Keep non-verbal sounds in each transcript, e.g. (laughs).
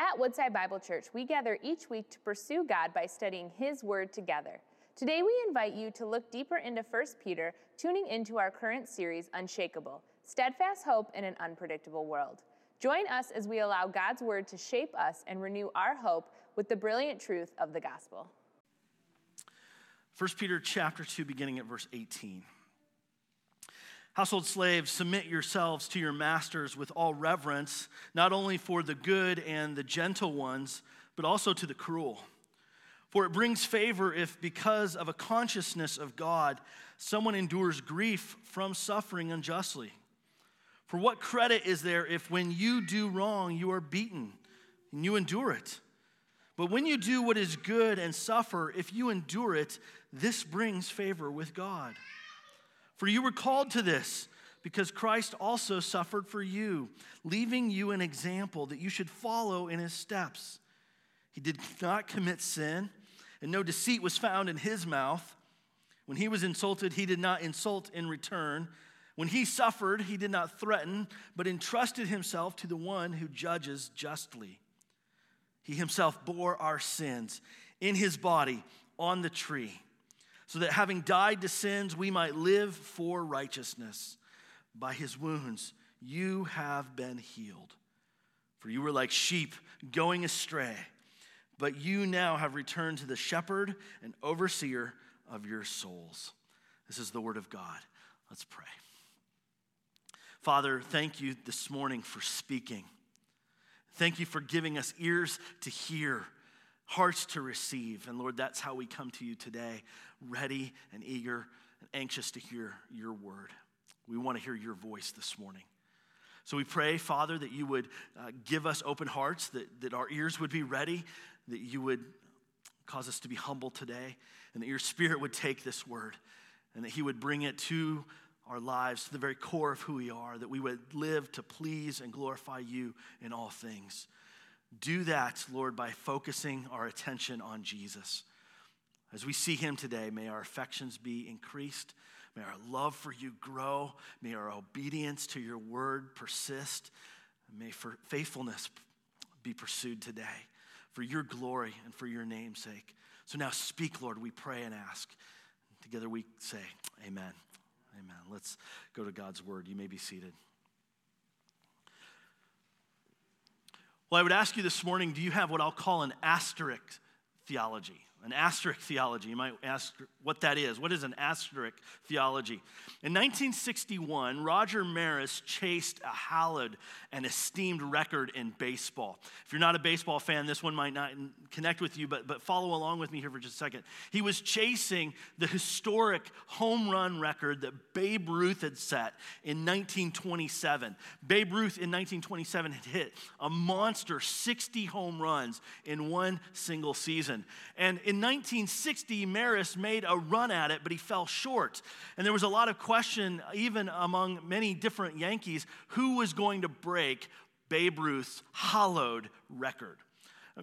At Woodside Bible Church, we gather each week to pursue God by studying His Word together. Today, we invite you to look deeper into 1 Peter, tuning into our current series, Unshakable Steadfast Hope in an Unpredictable World. Join us as we allow God's Word to shape us and renew our hope with the brilliant truth of the gospel. 1 Peter chapter 2, beginning at verse 18. Household slaves, submit yourselves to your masters with all reverence, not only for the good and the gentle ones, but also to the cruel. For it brings favor if, because of a consciousness of God, someone endures grief from suffering unjustly. For what credit is there if, when you do wrong, you are beaten and you endure it? But when you do what is good and suffer, if you endure it, this brings favor with God. For you were called to this because Christ also suffered for you, leaving you an example that you should follow in his steps. He did not commit sin, and no deceit was found in his mouth. When he was insulted, he did not insult in return. When he suffered, he did not threaten, but entrusted himself to the one who judges justly. He himself bore our sins in his body on the tree so that having died to sins, we might live for righteousness. By his wounds, you have been healed. For you were like sheep going astray, but you now have returned to the shepherd and overseer of your souls. This is the word of God. Let's pray. Father, thank you this morning for speaking. Thank you for giving us ears to hear hearts to receive. And Lord, that's how we come to you today, ready and eager and anxious to hear your word. We want to hear your voice this morning. So we pray, Father, that you would uh, give us open hearts, that, that our ears would be ready, that you would cause us to be humble today, and that your spirit would take this word and that he would bring it to our lives, to the very core of who we are, that we would live to please and glorify you in all things. Do that, Lord, by focusing our attention on Jesus. As we see him today, may our affections be increased. May our love for you grow. May our obedience to your word persist. May faithfulness be pursued today for your glory and for your name's sake. So now speak, Lord, we pray and ask. Together we say, Amen. Amen. Let's go to God's word. You may be seated. Well, I would ask you this morning do you have what I'll call an asterisk theology? An asterisk theology. You might ask what that is. What is an asterisk theology? In 1961, Roger Maris chased a hallowed and esteemed record in baseball. If you're not a baseball fan, this one might not connect with you, but, but follow along with me here for just a second. He was chasing the historic home run record that Babe Ruth had set in 1927. Babe Ruth in 1927 had hit a monster 60 home runs in one single season. And in 1960, Maris made a run at it, but he fell short. And there was a lot of question, even among many different Yankees, who was going to break Babe Ruth's hallowed record.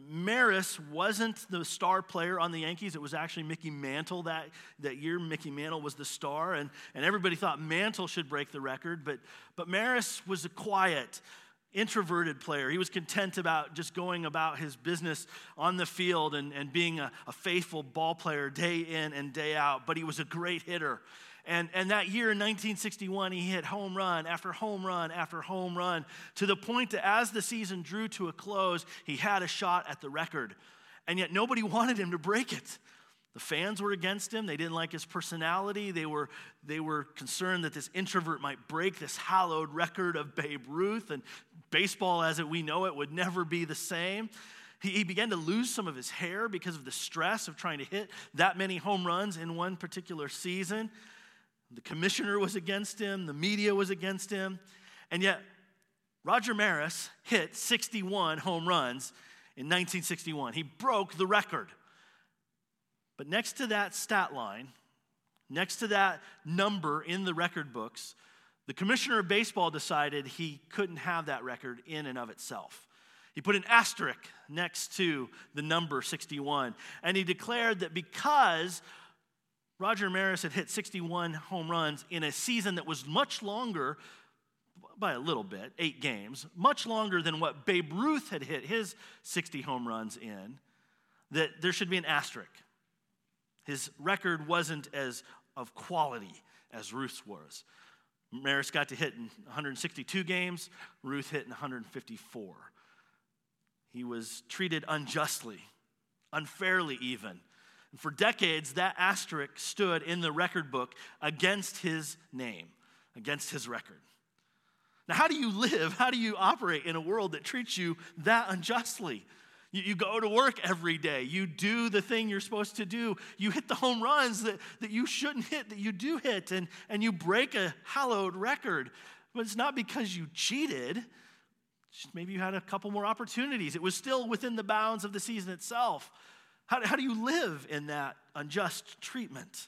Maris wasn't the star player on the Yankees. It was actually Mickey Mantle that, that year. Mickey Mantle was the star, and, and everybody thought Mantle should break the record. But, but Maris was a quiet, introverted player. He was content about just going about his business on the field and, and being a, a faithful ball player day in and day out, but he was a great hitter. And, and that year in 1961, he hit home run after home run after home run to the point that as the season drew to a close, he had a shot at the record. And yet nobody (laughs) wanted him to break it. The fans were against him. They didn't like his personality. They were, they were concerned that this introvert might break this hallowed record of Babe Ruth, and baseball as it, we know it would never be the same. He, he began to lose some of his hair because of the stress of trying to hit that many home runs in one particular season. The commissioner was against him, the media was against him, and yet Roger Maris hit 61 home runs in 1961. He broke the record. But next to that stat line, next to that number in the record books, the commissioner of baseball decided he couldn't have that record in and of itself. He put an asterisk next to the number 61, and he declared that because Roger Maris had hit 61 home runs in a season that was much longer by a little bit, eight games, much longer than what Babe Ruth had hit his 60 home runs in, that there should be an asterisk. His record wasn't as of quality as Ruth's was. Maris got to hit in 162 games, Ruth hit in 154. He was treated unjustly, unfairly even. And for decades, that asterisk stood in the record book against his name, against his record. Now, how do you live? How do you operate in a world that treats you that unjustly? You, you, go to work every day. You do the thing you're supposed to do. You hit the home runs that, that you shouldn't hit, that you do hit, and, and you break a hallowed record. But it's not because you cheated. Maybe you had a couple more opportunities. It was still within the bounds of the season itself. How, how do you live in that unjust treatment?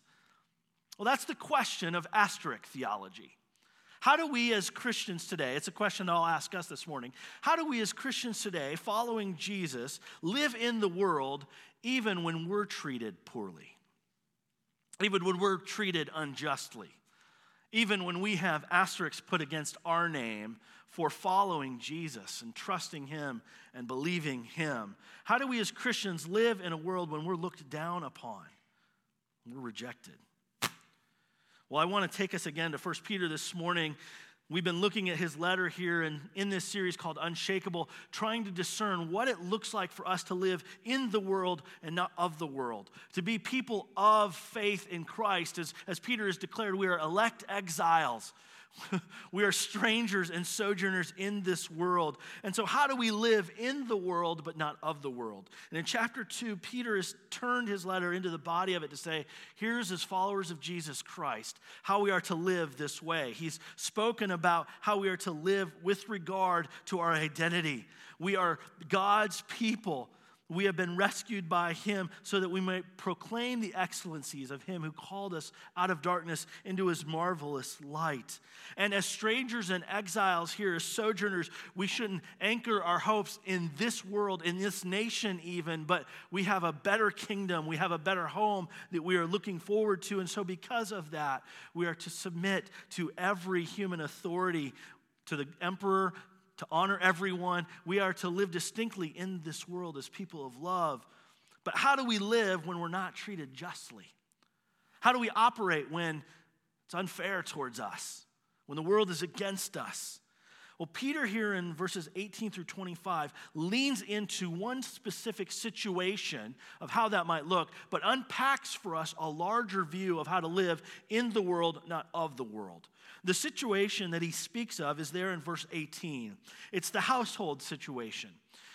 Well, that's the question of asterisk theology. How do we as Christians today, it's a question I'll ask us this morning, how do we as Christians today, following Jesus, live in the world even when we're treated poorly? Even when we're treated unjustly? Even when we have asterisks put against our name for following Jesus and trusting Him and believing Him? How do we as Christians live in a world when we're looked down upon? We're rejected. Well, I want to take us again to 1 Peter this morning. We've been looking at his letter here and in this series called Unshakable, trying to discern what it looks like for us to live in the world and not of the world. To be people of faith in Christ. As, as Peter has declared, we are elect exiles. (laughs) we are strangers and sojourners in this world. And so, how do we live in the world but not of the world? And in chapter 2, Peter has turned his letter into the body of it to say, here's as followers of Jesus Christ, how we are to live this way. He's spoken about how we are to live with regard to our identity. We are God's people we have been rescued by him so that we might proclaim the excellencies of him who called us out of darkness into his marvelous light. And as strangers and exiles here, as sojourners, we shouldn't anchor our hopes in this world, in this nation even, but we have a better kingdom. We have a better home that we are looking forward to. And so, because of that, we are to submit to every human authority to the emperor, to honor everyone. We are to live distinctly in this world as people of love. But how do we live when we're not treated justly? How do we operate when it's unfair towards us, when the world is against us? Well, Peter here in verses 18 through 25 leans into one specific situation of how that might look, but unpacks for us a larger view of how to live in the world, not of the world. The situation that he speaks of is there in verse 18. It's the household situation.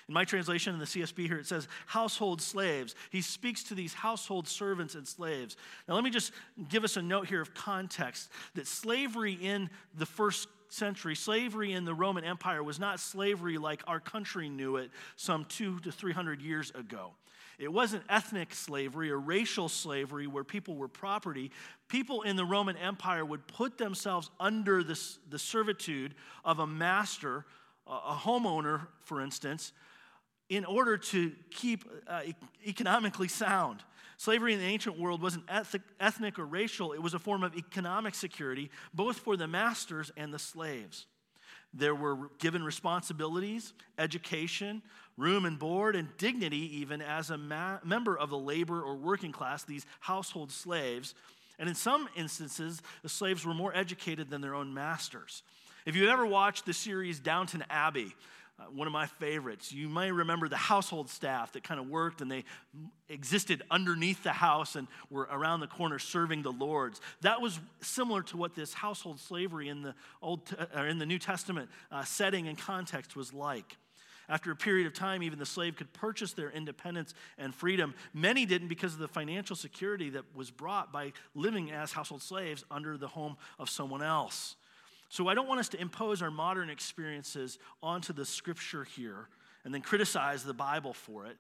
In my translation in the CSB here, it says household slaves. He speaks to these household servants and slaves. Now, let me just give us a note here of context that slavery in the first century, slavery in the Roman Empire was not slavery like our country knew it some two to three hundred years ago. It wasn't ethnic slavery or racial slavery where people were property. People in the Roman Empire would put themselves under this, the servitude of a master, a homeowner, for instance, in order to keep uh, economically sound. Slavery in the ancient world wasn't ethnic or racial, it was a form of economic security, both for the masters and the slaves. There were given responsibilities, education, room and board, and dignity, even as a ma- member of the labor or working class, these household slaves. And in some instances, the slaves were more educated than their own masters. If you've ever watched the series Downton Abbey, uh, one of my favorites. You may remember the household staff that kind of worked and they existed underneath the house and were around the corner serving the lords. That was similar to what this household slavery in the Old or in the New Testament uh, setting and context was like. After a period of time, even the slave could purchase their independence and freedom. Many didn't because of the financial security that was brought by living as household slaves under the home of someone else. So I don't want us to impose our modern experiences onto the scripture here and then criticize the Bible for it.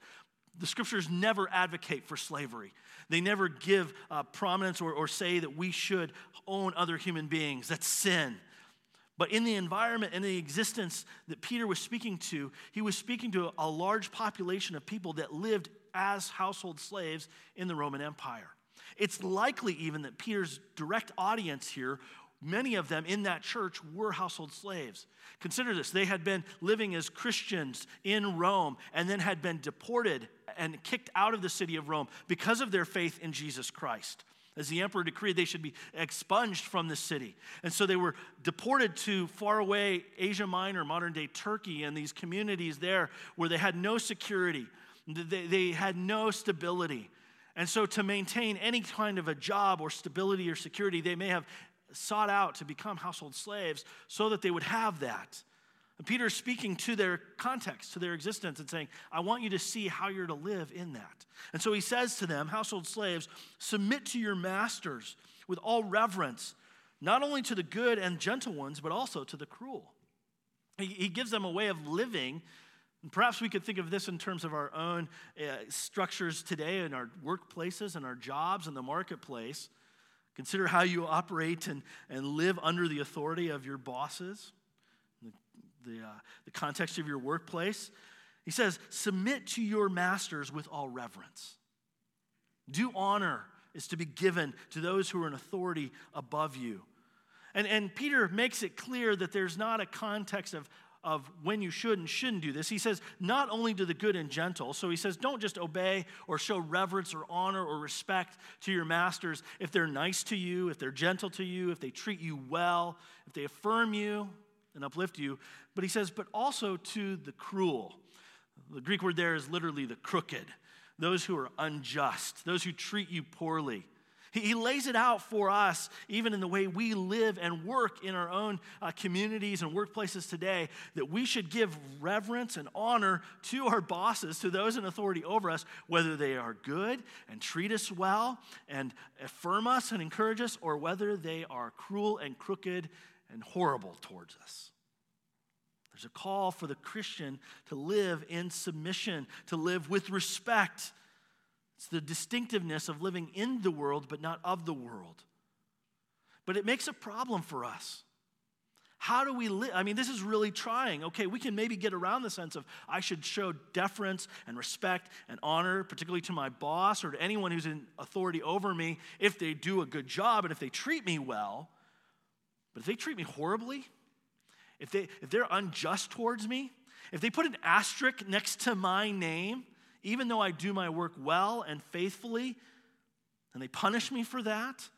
The scriptures never advocate for slavery. They never give uh, prominence or, or say that we should own other human beings. That's sin. But in the environment and the existence that Peter was speaking to, he was speaking to a large population of people that lived as household slaves in the Roman Empire. It's likely even that Peter's direct audience here many of them in that church were household slaves. Consider this they had been living as Christians in Rome and then had been deported and kicked out of the city of Rome because of their faith in Jesus Christ. As the emperor decreed, they should be expunged from the city. And so they were deported to far away Asia Minor, modern day Turkey, and these communities there where they had no security, they, they had no stability. And so, to maintain any kind of a job or stability or security, they may have sought out to become household slaves so that they would have that. And Peter is speaking to their context, to their existence, and saying, I want you to see how you're to live in that. And so he says to them, household slaves, submit to your masters with all reverence, not only to the good and gentle ones, but also to the cruel. He, gives them a way of living. Perhaps we could think of this in terms of our own uh, structures today in our workplaces and our jobs and the marketplace. Consider how you operate and, and live under the authority of your bosses, the, the, uh, the context of your workplace. He says, Submit to your masters with all reverence. Due honor is to be given to those who are in authority above you. And, and Peter makes it clear that there's not a context of, of when you should and shouldn't do this. He says, not only to the good and gentle. So he says, don't just obey or show reverence or honor or respect to your masters if they're nice to you, if they're gentle to you, if they treat you well, if they affirm you and uplift you. But he says, but also to the cruel. The Greek word there is literally the crooked, those who are unjust, those who treat you poorly. He, lays it out for us, even in the way we live and work in our own uh, communities and workplaces today, that we should give reverence and honor to our bosses, to those in authority over us, whether they are good and treat us well and affirm us and encourage us, or whether they are cruel and crooked and horrible towards us. There's a call for the Christian to live in submission, to live with respect it's the distinctiveness of living in the world, but not of the world. But it makes a problem for us. How do we live? I mean, this is really trying. Okay, we can maybe get around the sense of I should show deference and respect and honor, particularly to my boss or to anyone who's in authority over me, if they do a good job and if they treat me well. But if they treat me horribly, if, they, if they're unjust towards me, if they put an asterisk next to my name, even though I do my work well and faithfully, and they punish me for that?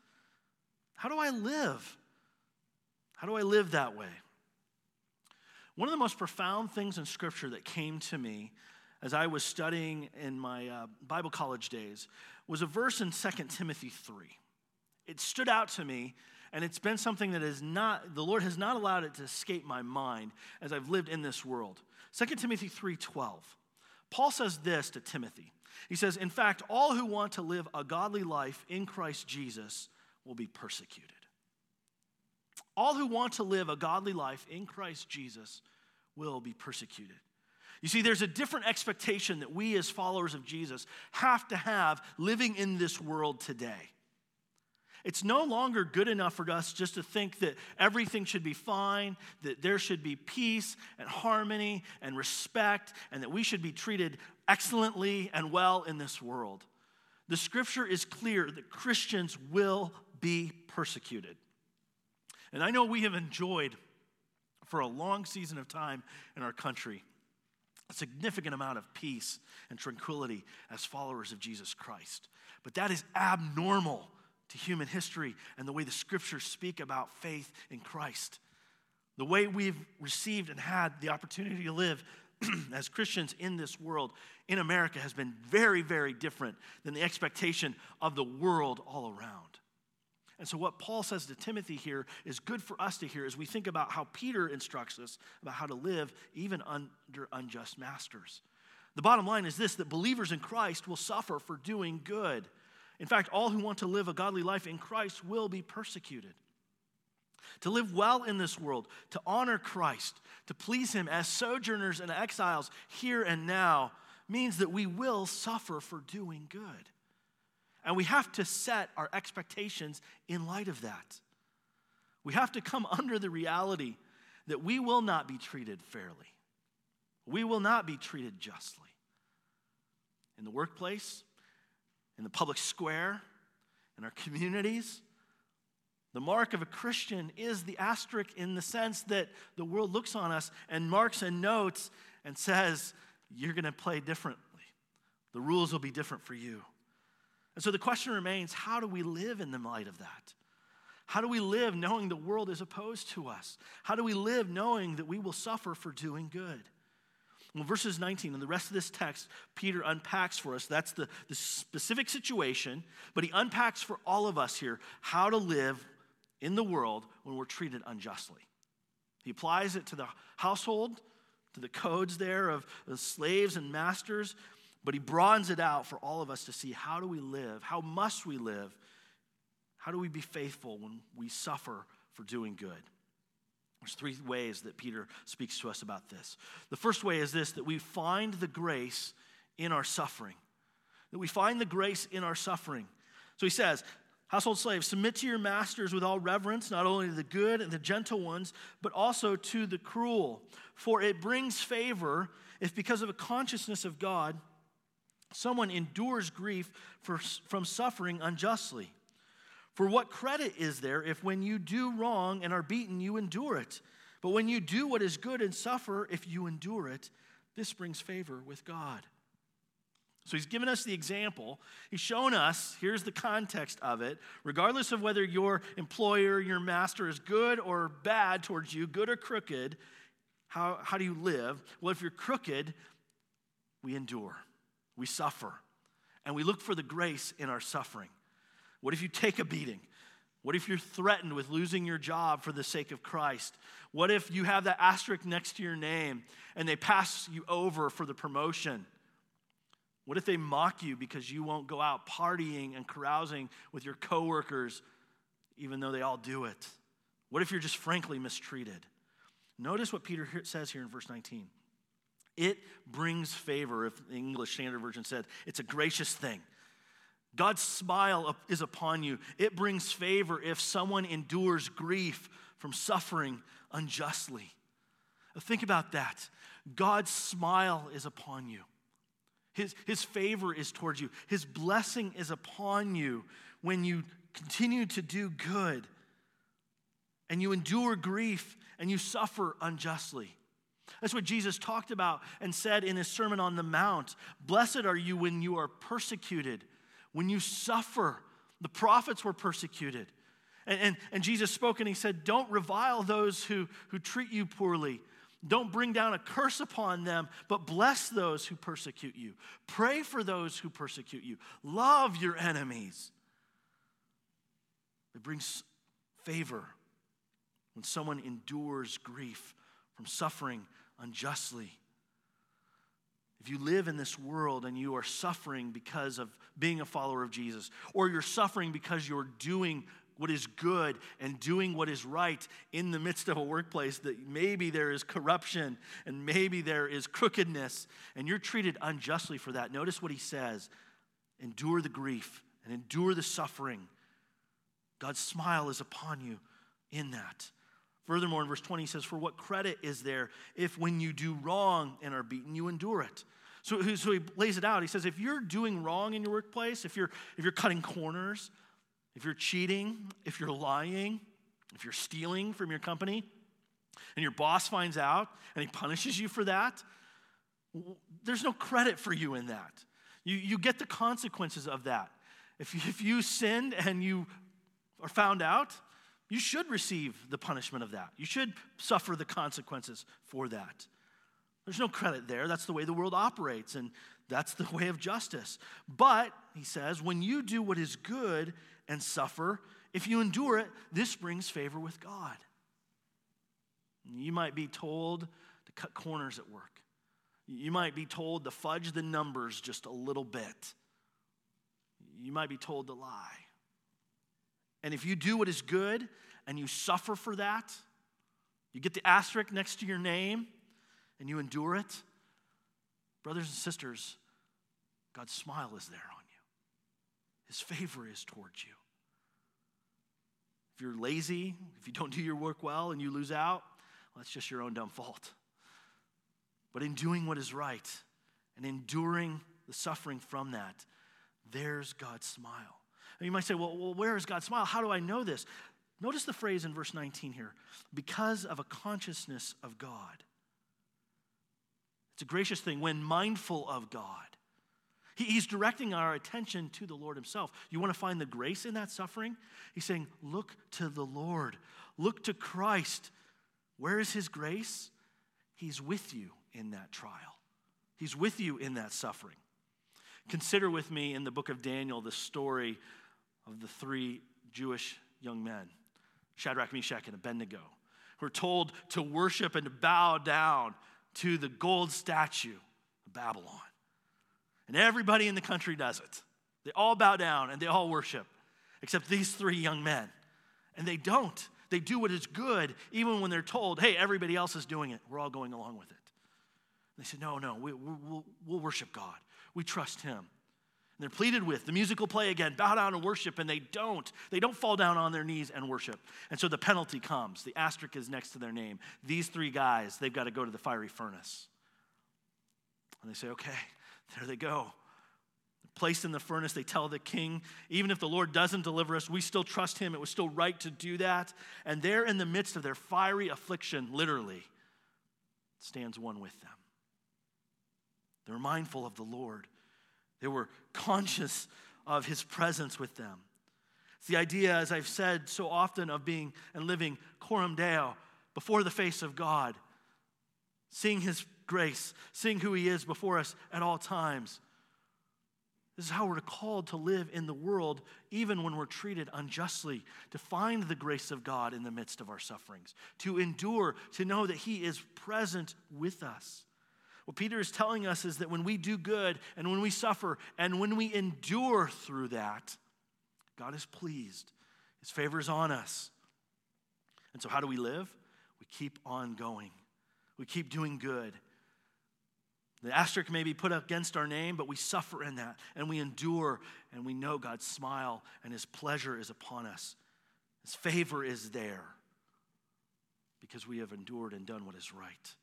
How do I live? How do I live that way? One of the most profound things in Scripture that came to me as I was studying in my uh, Bible college days was a verse in 2 Timothy 3. It stood out to me, and it's been something that is not, the Lord has not allowed it to escape my mind as I've lived in this world. 2 Timothy 3 12. Paul says this to Timothy. He says, In fact, all who want to live a godly life in Christ Jesus will be persecuted. All who want to live a godly life in Christ Jesus will be persecuted. You see, there's a different expectation that we as followers of Jesus have to have living in this world today. It's no longer good enough for us just to think that everything should be fine, that there should be peace and harmony and respect, and that we should be treated excellently and well in this world. The scripture is clear that Christians will be persecuted. And I know we have enjoyed for a long season of time in our country a significant amount of peace and tranquility as followers of Jesus Christ. But that is abnormal to human history and the way the scriptures speak about faith in Christ. The way we've received and had the opportunity to live (clears throat) as Christians in this world, in America, has been very, very different than the expectation of the world all around. And so, what Paul says to Timothy here is good for us to hear as we think about how Peter instructs us about how to live even under unjust masters. The bottom line is this that believers in Christ will suffer for doing good. In fact, all who want to live a godly life in Christ will be persecuted. To live well in this world, to honor Christ, to please Him as sojourners and exiles here and now, means that we will suffer for doing good. And we have to set our expectations in light of that. We have to come under the reality that we will not be treated fairly, we will not be treated justly. In the workplace, in the public square, in our communities, The mark of a Christian is the asterisk in the sense that the world looks on us and marks and notes and says, You're going to play differently. The rules will be different for you. And so the question remains how do we live in the light of that? How do we live knowing the world is opposed to us? How do we live knowing that we will suffer for doing good? Well, verses 19 and the rest of this text, Peter unpacks for us. That's the, the specific situation, but he unpacks for all of us here how to live in the world when we're treated unjustly. He applies it to the household, to the codes there of the slaves and masters, but he broadens it out for all of us to see how do we live? How must we live? How do we be faithful when we suffer for doing good? There's three ways that Peter speaks to us about this. The first way is this that we find the grace in our suffering. That we find the grace in our suffering. So he says, Household slaves, submit to your masters with all reverence, not only to the good and the gentle ones, but also to the cruel. For it brings favor if, because of a consciousness of God, someone endures grief for, from suffering unjustly. For what credit is there if when you do wrong and are beaten, you endure it? But when you do what is good and suffer, if you endure it, this brings favor with God. So he's given us the example. He's shown us, here's the context of it. Regardless of whether your employer, your master is good or bad towards you, good or crooked, how, how do you live? Well, if you're crooked, we endure, we suffer, and we look for the grace in our suffering. What if you take a beating? What if you're threatened with losing your job for the sake of Christ? What if you have that asterisk next to your name and they pass you over for the promotion? What if they mock you because you won't go out partying and carousing with your coworkers, even though they all do it? What if you're just frankly mistreated? Notice what Peter says here in verse 19. It brings favor, if the English Standard Version said, it's a gracious thing. God's smile is upon you. It brings favor if someone endures grief from suffering unjustly. Think about that. God's smile is upon you. His, his favor is towards you. His blessing is upon you when you continue to do good and you endure grief and you suffer unjustly. That's what Jesus talked about and said in his Sermon on the Mount. Blessed are you when you are persecuted when you suffer. The prophets were persecuted. And, and, and, Jesus spoke and he said, Don't revile those who, who treat you poorly. Don't bring down a curse upon them, but bless those who persecute you. Pray for those who persecute you. Love your enemies. It brings favor when someone endures grief from suffering unjustly. If you live in this world and you are suffering because of being a follower of Jesus, or you're suffering because you're doing what is good and doing what is right in the midst of a workplace that maybe there is corruption and maybe there is crookedness, and you're treated unjustly for that, notice what he says endure the grief and endure the suffering. God's smile is upon you in that. Furthermore, in verse 20, he says, For what credit is there if when you do wrong and are beaten, you endure it? So, so he lays it out. He says, if you're doing wrong in your workplace, if you're, if you're cutting corners, if you're cheating, if you're lying, if you're stealing from your company, and your boss finds out and he punishes you for that, there's no credit for you in that. You, you get the consequences of that. If you, if you sinned and you are found out, you should receive the punishment of that. You should suffer the consequences for that. There's no credit there. That's the way the world operates, and that's the (laughs) way of justice. But, he says, when you do what is good and suffer, if you endure it, this brings favor with God. You might be told to cut corners at work. You might be told to fudge the numbers just a little bit. You might be told to lie. And if you do what is good and you suffer for that, you get the asterisk next to your name, and you endure it, brothers and sisters, God's smile is there on you. His favor is towards you. If you're lazy, if you don't do your work well and you lose out, well, that's just your own dumb fault. But in doing what is right and enduring the suffering from that, there's God's smile. And you might say, well, well, where is God's smile? How do I know this? Notice the phrase in verse 19 here because of a consciousness of God. It's a gracious thing when mindful of God. he's directing our attention to the Lord Himself. You want to find the grace in that suffering? He's saying, Look to the Lord, look to Christ. Where is His grace? He's with you in that trial, He's with you in that suffering. Consider with me in the book of Daniel the story of the three Jewish young men Shadrach, Meshach, and Abednego, who are told to worship and to bow down to the gold statue of Babylon. And everybody in the country does it. They all bow down and they all worship, except these three young men. And they don't. They do what is good, even when they're told, hey, everybody else is doing it. We're all going along with it. They said, no, no, we, will we'll worship God. We trust Him. And they're pleaded with. The music will play again. Bow down and worship, and they don't. They don't fall down on their knees and worship. And so the penalty comes. The asterisk is next to their name. These three guys, they've got to go to the fiery furnace. And they say, okay, there they go. Placed in the furnace, they tell the king, even if the Lord doesn't deliver us, we still trust him. It was still right to do that. And there, in the midst of their fiery affliction, literally, stands one with them. They're mindful of the Lord, they were conscious of his presence with them. It's the idea, as I've said so often, of being and living coram deo before the face of God, seeing his grace, seeing who he is before us at all times. This is how we're called to live in the world, even when we're treated unjustly, to find the grace of God in the midst of our sufferings, to endure, to know that He is present with us. What Peter is telling us is that when we do good and when we suffer and when we endure through that, God is pleased. His favor is on us. And so, how do we live? We keep on going, we keep doing good. The asterisk may be put against our name, but we suffer in that and we endure and we know God's smile and His pleasure is upon us. His favor is there because we have endured and done what is right.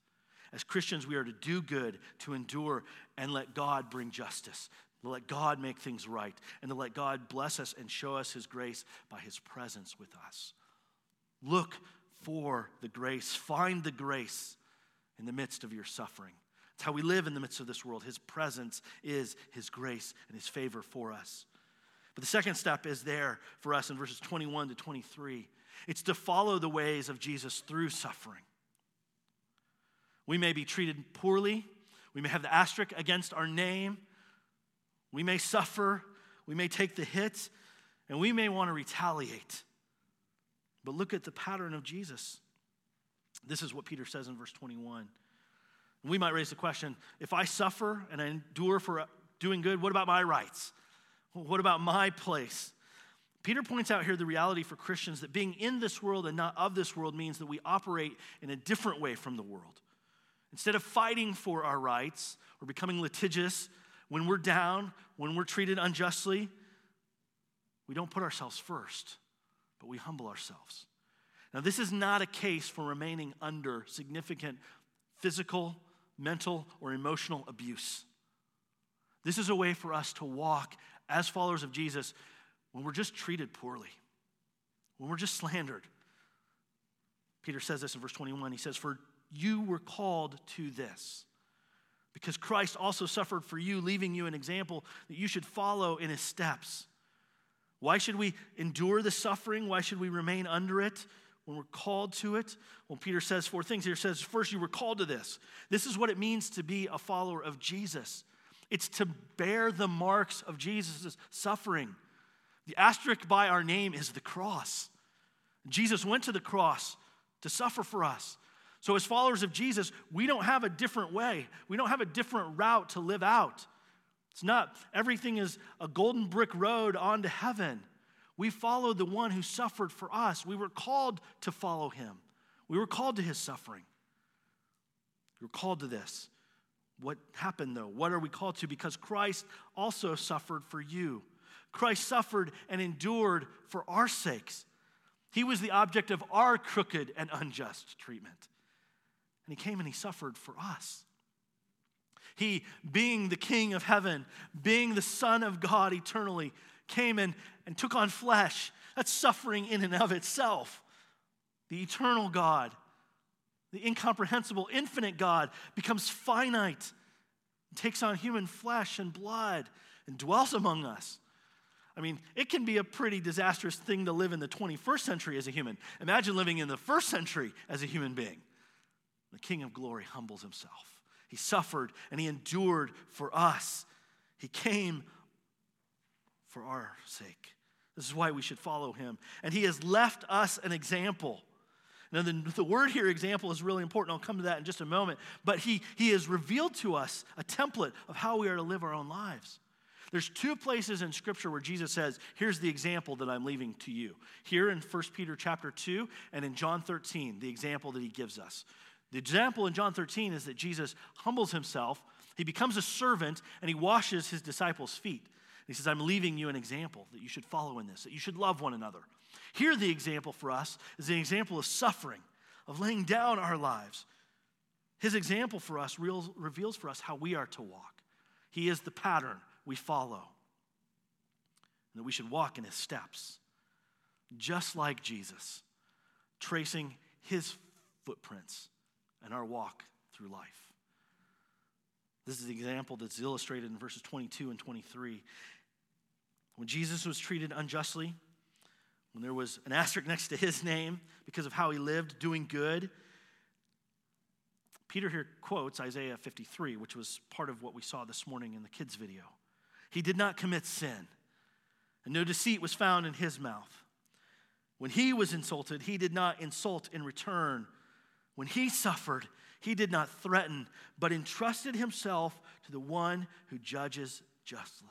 As Christians, we are to do good, to endure, and let God bring justice, to let God make things right, and to let God bless us and show us His grace by His presence with us. Look for the grace, find the grace in the midst of your suffering. It's how we live in the midst of this world. His presence is His grace and His favor for us. But the second step is there for us in verses 21 to 23. It's to follow the ways of Jesus through suffering. We may be treated poorly. We may have the asterisk against our name. We may suffer. We may take the hit. And we may want to retaliate. But look at the pattern of Jesus. This is what Peter says in verse 21. We might raise the question if I suffer and I endure for uh, doing good, what about my rights? What about my place? Peter points out here the reality for Christians that being in this world and not of this world means that we operate in a different way from the world. Instead of fighting for our rights or becoming litigious when we're down, when we're treated unjustly, we don't put ourselves first, but we humble ourselves. Now, this is not a case for remaining under significant physical, mental, or emotional abuse. This is a way for us to walk as followers of Jesus when we're just treated poorly, when we're just slandered. Peter says this in verse 21. He says, For you were called to this. Because Christ also suffered for you, leaving you an example that you should follow in his steps. Why should we endure the suffering? Why should we remain under it when we're called to it? Well, Peter says four things here. He says, first, you were called to this. This is what it means to be a follower of Jesus. It's to bear the marks of Jesus' suffering. The asterisk by our name is the cross. Jesus went to the cross to suffer for us. So, as followers of Jesus, we don't have a different way. We don't have a different route to live out. It's not everything is a golden brick road onto heaven. We follow the one who suffered for us. We were called to follow him, we were called to his suffering. We were called to this. What happened though? What are we called to? Because Christ also suffered for you. Christ suffered and endured for our sakes. He was the object of our crooked and unjust treatment. And he came and he suffered for us. He, being the King of heaven, being the Son of God eternally, came and, and took on flesh That's suffering in and of itself. The eternal God, the incomprehensible, infinite God, becomes finite, takes on human flesh and blood, and dwells among us. I mean, it can be a pretty disastrous thing to live in the 21st century as a human. Imagine living in the first century as a human being. The King of glory humbles himself. He suffered and he endured for us. He came for our sake. This is why we should follow him. And he has left us an example. Now, the, the word here, example, is really important. I'll come to that in just a moment. But he, he has revealed to us a template of how we are to live our own lives. There's two places in Scripture where Jesus says, Here's the example that I'm leaving to you. Here in 1 Peter chapter 2 and in John 13, the example that he gives us. The example in John 13 is that Jesus humbles himself, he becomes a servant, and he washes his disciples' feet. He says, I'm leaving you an example that you should follow in this, that you should love one another. Here, the example for us is an example of suffering, of laying down our lives. His example for us reveals for us how we are to walk. He is the pattern we follow, and that we should walk in his steps, just like Jesus, tracing his footprints in our walk through life. This is the example that's illustrated in verses 22 and 23. When Jesus was treated unjustly, when there was an asterisk next to his name because of how he lived, doing good, Peter here quotes Isaiah 53, which was part of what we saw this morning in the kids' video. He did not commit sin, and no deceit was found in his mouth. When he was insulted, he did not insult in return. When he suffered, he did not threaten, but entrusted himself to the one who judges justly.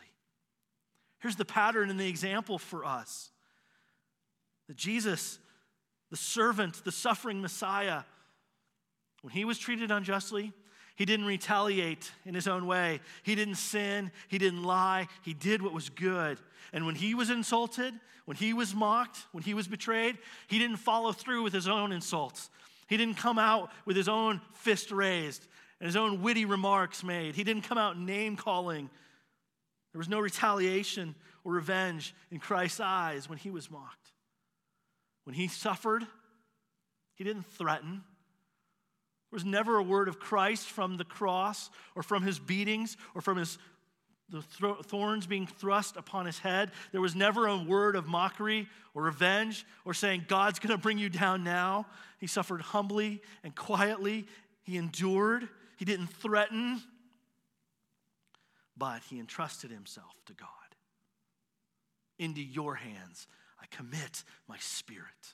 Here's the pattern and the example for us that Jesus, the servant, the suffering Messiah, when he was treated unjustly, he didn't retaliate in his own way. He didn't sin. He didn't lie. He did what was good. And when he was insulted, when he was mocked, when he was betrayed, he didn't follow through with his own insults. He didn't come out with his own fist raised and his own witty remarks made. He didn't come out name calling. There was no retaliation or revenge in Christ's eyes when he was mocked. When he suffered, he didn't threaten. There was never a word of Christ from the cross or from his beatings or from his the thorns being thrust upon his head. There was never a word of mockery or revenge or saying, God's going to bring you down now. He suffered humbly and quietly. He endured. He didn't threaten, but he entrusted himself to God. Into your hands I commit my spirit.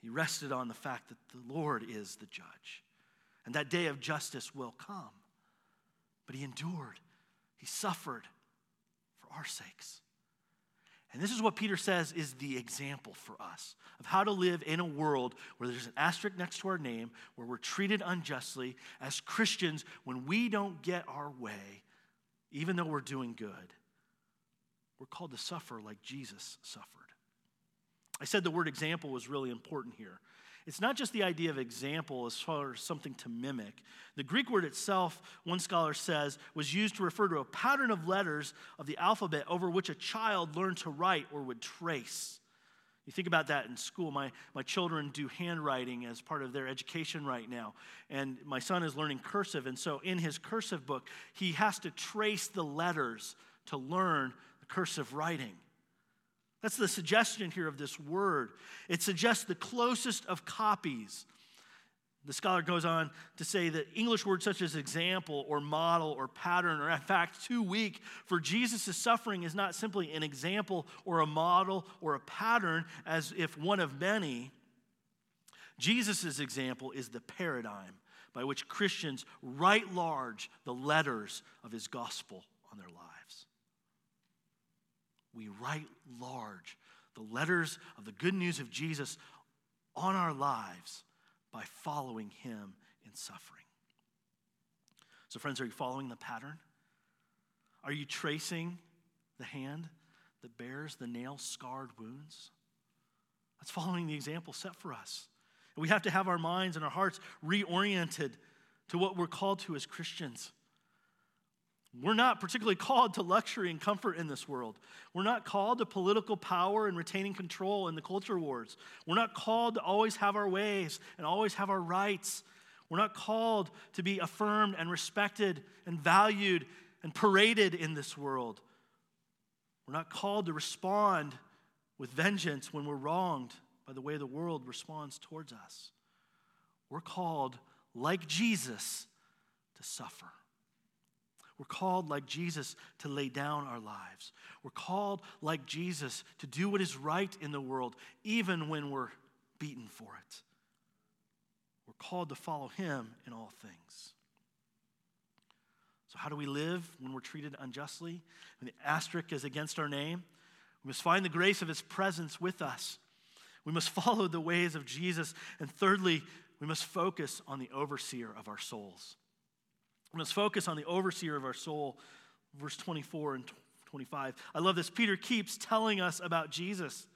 He rested on the fact that the Lord is the judge, and that day of justice will come. But he endured, he suffered for our sakes. And this is what Peter says is the example for us of how to live in a world where there's an asterisk next to our name, where we're treated unjustly as Christians when we don't get our way, even though we're doing good. We're called to suffer like Jesus suffered. I said the word example was really important here. It's not just the idea of example as far as something to mimic. The Greek word itself, one scholar says, was used to refer to a pattern of letters of the alphabet over which a child learned to write or would trace. You think about that in school. My, my children do handwriting as part of their education right now. And my son is learning cursive. And so in his cursive book, he has to trace the letters to learn the cursive writing. That's the suggestion here of this word. It suggests the closest of copies. The scholar goes on to say that English words such as example or model or pattern are, in fact, too weak for Jesus' suffering is not simply an example or a model or a pattern as if one of many. Jesus' example is the paradigm by which Christians write large the letters of his gospel on their lives we write large the letters of the good news of Jesus on our lives by following him in suffering. So, friends, are you following the pattern? Are you tracing the hand that bears the nail scarred wounds? That's following the example set for us. And we have to have our minds and our hearts reoriented to what we're called to as Christians. We're not particularly called to luxury and comfort in this world. We're not called to political power and retaining control in the culture wars. We're not called to always have our ways and always have our rights. We're not called to be affirmed and respected and valued and paraded in this world. We're not called to respond with vengeance when we're wronged by the way the world responds towards us. We're called, like Jesus, to suffer. We're called, like Jesus, to lay down our lives. We're called, like Jesus, to do what is right in the world, even when we're beaten for it. We're called to follow Him in all things. So, how do we live when we're treated unjustly? When the asterisk is against our name, we must find the grace of His presence with us. We must (laughs) follow the ways of Jesus. And thirdly, we must focus on the overseer of our souls. Must focus on the overseer of our soul, verse 24 and 25. I love this. Peter keeps telling us about Jesus.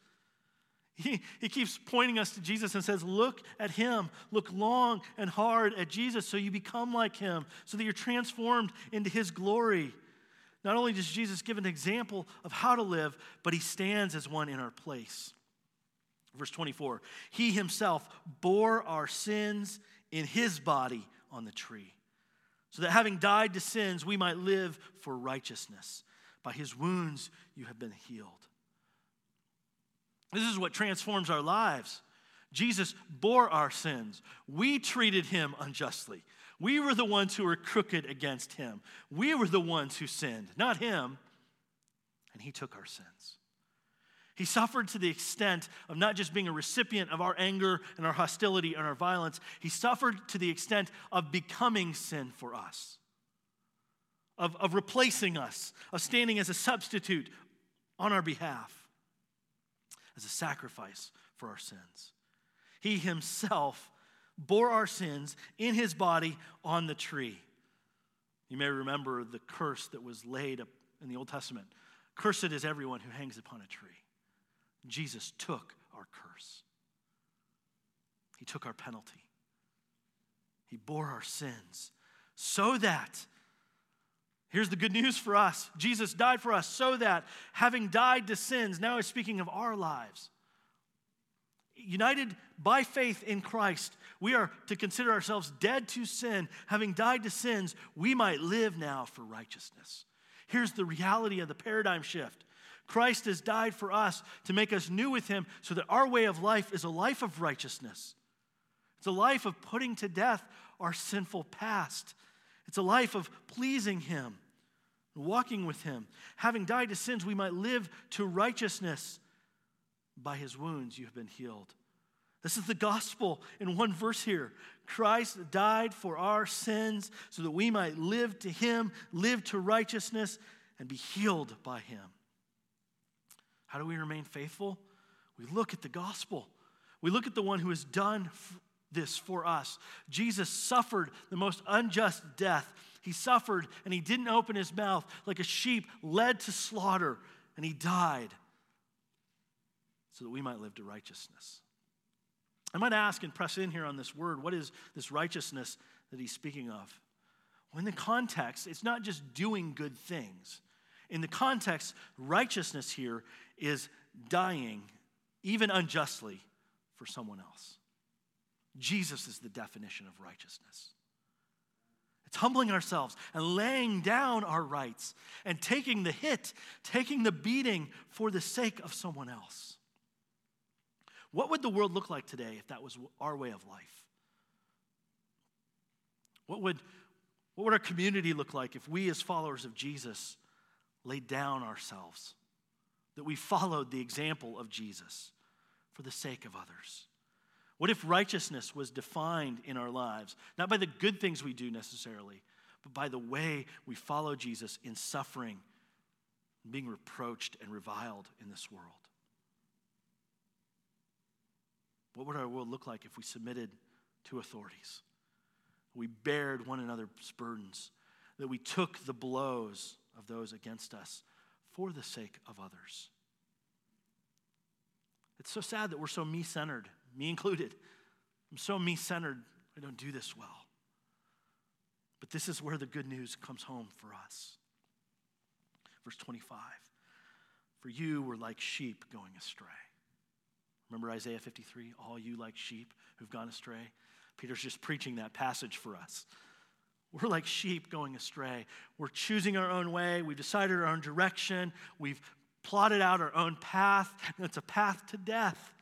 He, he keeps pointing us to Jesus and says, Look at him. Look long and hard at Jesus so you become like him, so that you're transformed into his glory. Not only does Jesus give an example of how to live, but he stands as one in our place. Verse 24 He himself bore our sins in his body on the tree, so that having died to sins, we might live for righteousness. By his wounds, you have been healed. This is what transforms our lives. Jesus bore our sins. We treated him unjustly. We were the ones who were crooked against him. We were the ones who sinned, not him. And he took our sins. He suffered to the extent of not just being a recipient of our anger and our hostility and our violence, he suffered to the extent of becoming sin for us, of, of replacing us, of standing as a substitute on our behalf as a sacrifice for our sins. He himself bore our sins in his body on the tree. You may remember the curse that was laid in the Old Testament. Cursed is everyone who hangs upon a tree. Jesus took our curse. He took our penalty. He bore our sins so that Here's the good news for us Jesus died for us so that, having died to sins, now he's speaking of our lives. United by faith in Christ, we are to consider ourselves dead to sin. Having died to sins, we might live now for righteousness. Here's the reality of the paradigm shift Christ has died for us to make us new with Him so that our way of life is a life of righteousness. It's a life of putting to death our sinful past it's a life of pleasing Him, walking with Him. Having died to sins, we might live to righteousness. By His wounds, you have been healed. This is the gospel in one verse here. Christ died for our sins so that we might live to Him, live to righteousness, and be healed by Him. How do we remain faithful? We look at the gospel. We look at the one who has done this for us. Jesus suffered the most unjust death. He suffered and he didn't open his mouth like a sheep led to slaughter, and he died so that we might live to righteousness. I might ask and press in here on this word what is this righteousness that he's speaking of? Well, in the context, it's not just doing good things. In the context, righteousness here is dying, even unjustly, for someone else. Jesus is the definition of righteousness. It's humbling ourselves and laying down our rights and taking the hit, taking the beating for the sake of someone else. What would the world look like today if that was our way of life? What would, what would our community look like if we, as followers of Jesus, laid down ourselves? That we followed the example of Jesus for the sake of others? What if righteousness was defined in our lives, not by the good things we do necessarily, but by the way we follow Jesus in suffering, being reproached and reviled in this world? What would our world look like if we submitted to authorities? We bared one another's burdens, that we took the blows of those against us for the sake of others. It's so sad that we're so me centered me included. I'm so me centered, I don't do this well. But this is where the good news comes home for us. Verse 25 For you were like sheep going astray. Remember Isaiah 53? All you like sheep who've gone astray? Peter's just preaching that passage for us. We're like sheep going astray. We're choosing our own way. We've decided our own direction. We've plotted out our own path. And it's a path to death.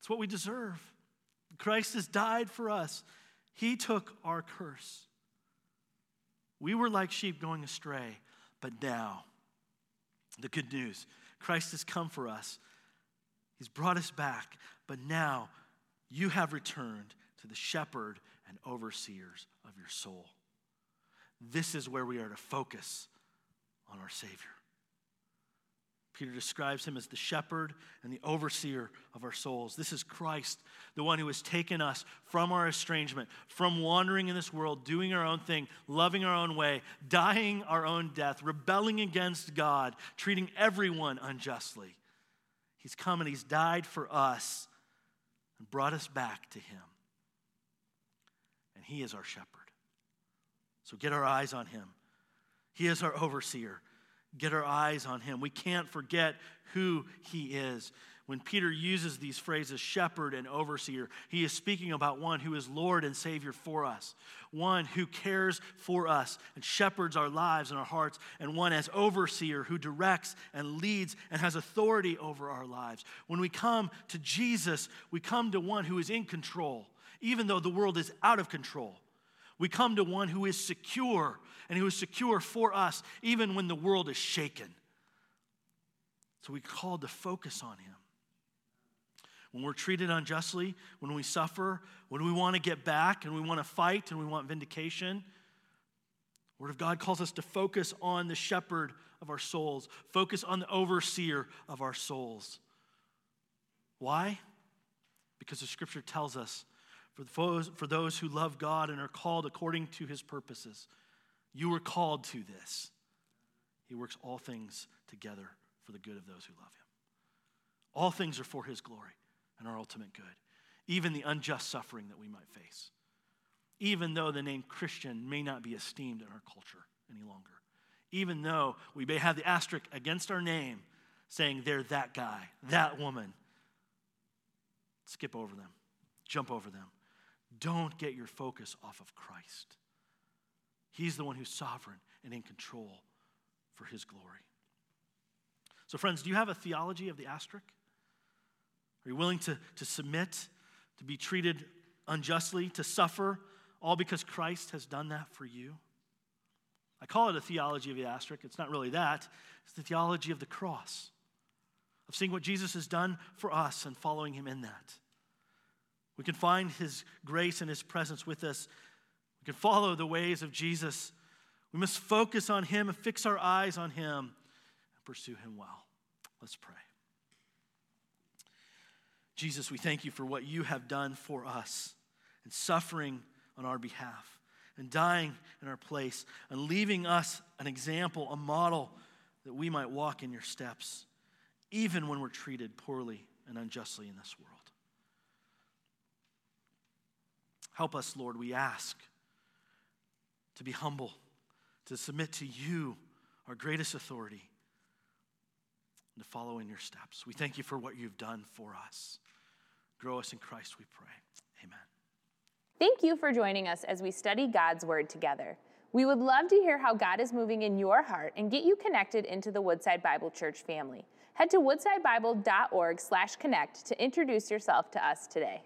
It's what we deserve. Christ has died for us, He took our curse. We were like sheep going astray, but now, the good news Christ has come for us. He's brought us back, but now you have returned to the shepherd and overseers of your soul. This is where we are to focus on our Savior. Peter describes him as the shepherd and the overseer of our souls. This is Christ, the one who has taken us from our estrangement, from wandering in this world, doing our own thing, loving our own way, dying our own death, rebelling against God, treating everyone unjustly. He's come and He's died for us and brought us back to Him. He is our shepherd. So get our eyes on Him. He is our overseer. Get our eyes on Him. We can't forget who He is. When Peter uses these phrases, shepherd and overseer, he is speaking about one who is Lord and Savior for us, one who cares for us and shepherds our lives and our hearts, and one as overseer who directs and leads and has authority over our lives. When we come to Jesus, we come to one who is in control, even though the world is out of control. We come to one who is secure and who is secure for us, even when the world is shaken. So we called to focus on him when we're treated unjustly, when we suffer, when we want to get back and we want to fight and we want vindication. Word of God calls us to focus on the shepherd of our souls, focus on the overseer of our souls. Why? Because the scripture tells us for those, for those who love God and are called according to his purposes, you were called to this. He works all things together for the good of those who love him. All things are for his glory and our ultimate good, even the unjust suffering that we might face, even though the name Christian may not be esteemed in our culture any longer, even though we may have the asterisk against our name saying they're that guy, that woman. Skip over them, jump over them. Don't get your focus off of Christ. He's the one who's sovereign and in control for his glory. So, friends, do you have a theology of the asterisk? Are you willing to, to submit, to be treated unjustly, to suffer, all because Christ has done that for you? I call it a theology of the asterisk. It's not really that, it's the theology of the cross, of seeing what Jesus has done for us and following him in that. We can find his grace and his presence with us. We can follow the ways of Jesus. We must focus on him and fix our eyes on him and pursue him well. Let's pray. Jesus, we thank you for what you have done for us and suffering on our behalf and dying in our place and leaving us an example, a model that we might walk in your steps, even when we're treated poorly and unjustly in this world. Help us, Lord, we ask, to be humble, to submit to you, our greatest authority, and to follow in your steps. We thank you for what you've done for us. Grow us in Christ, we pray. Amen. Thank you for joining us as we study God's Word together. We would love to hear how God is moving in your heart and get you connected into the Woodside Bible Church family. Head to woodsidebible.org/connect to introduce yourself to us today.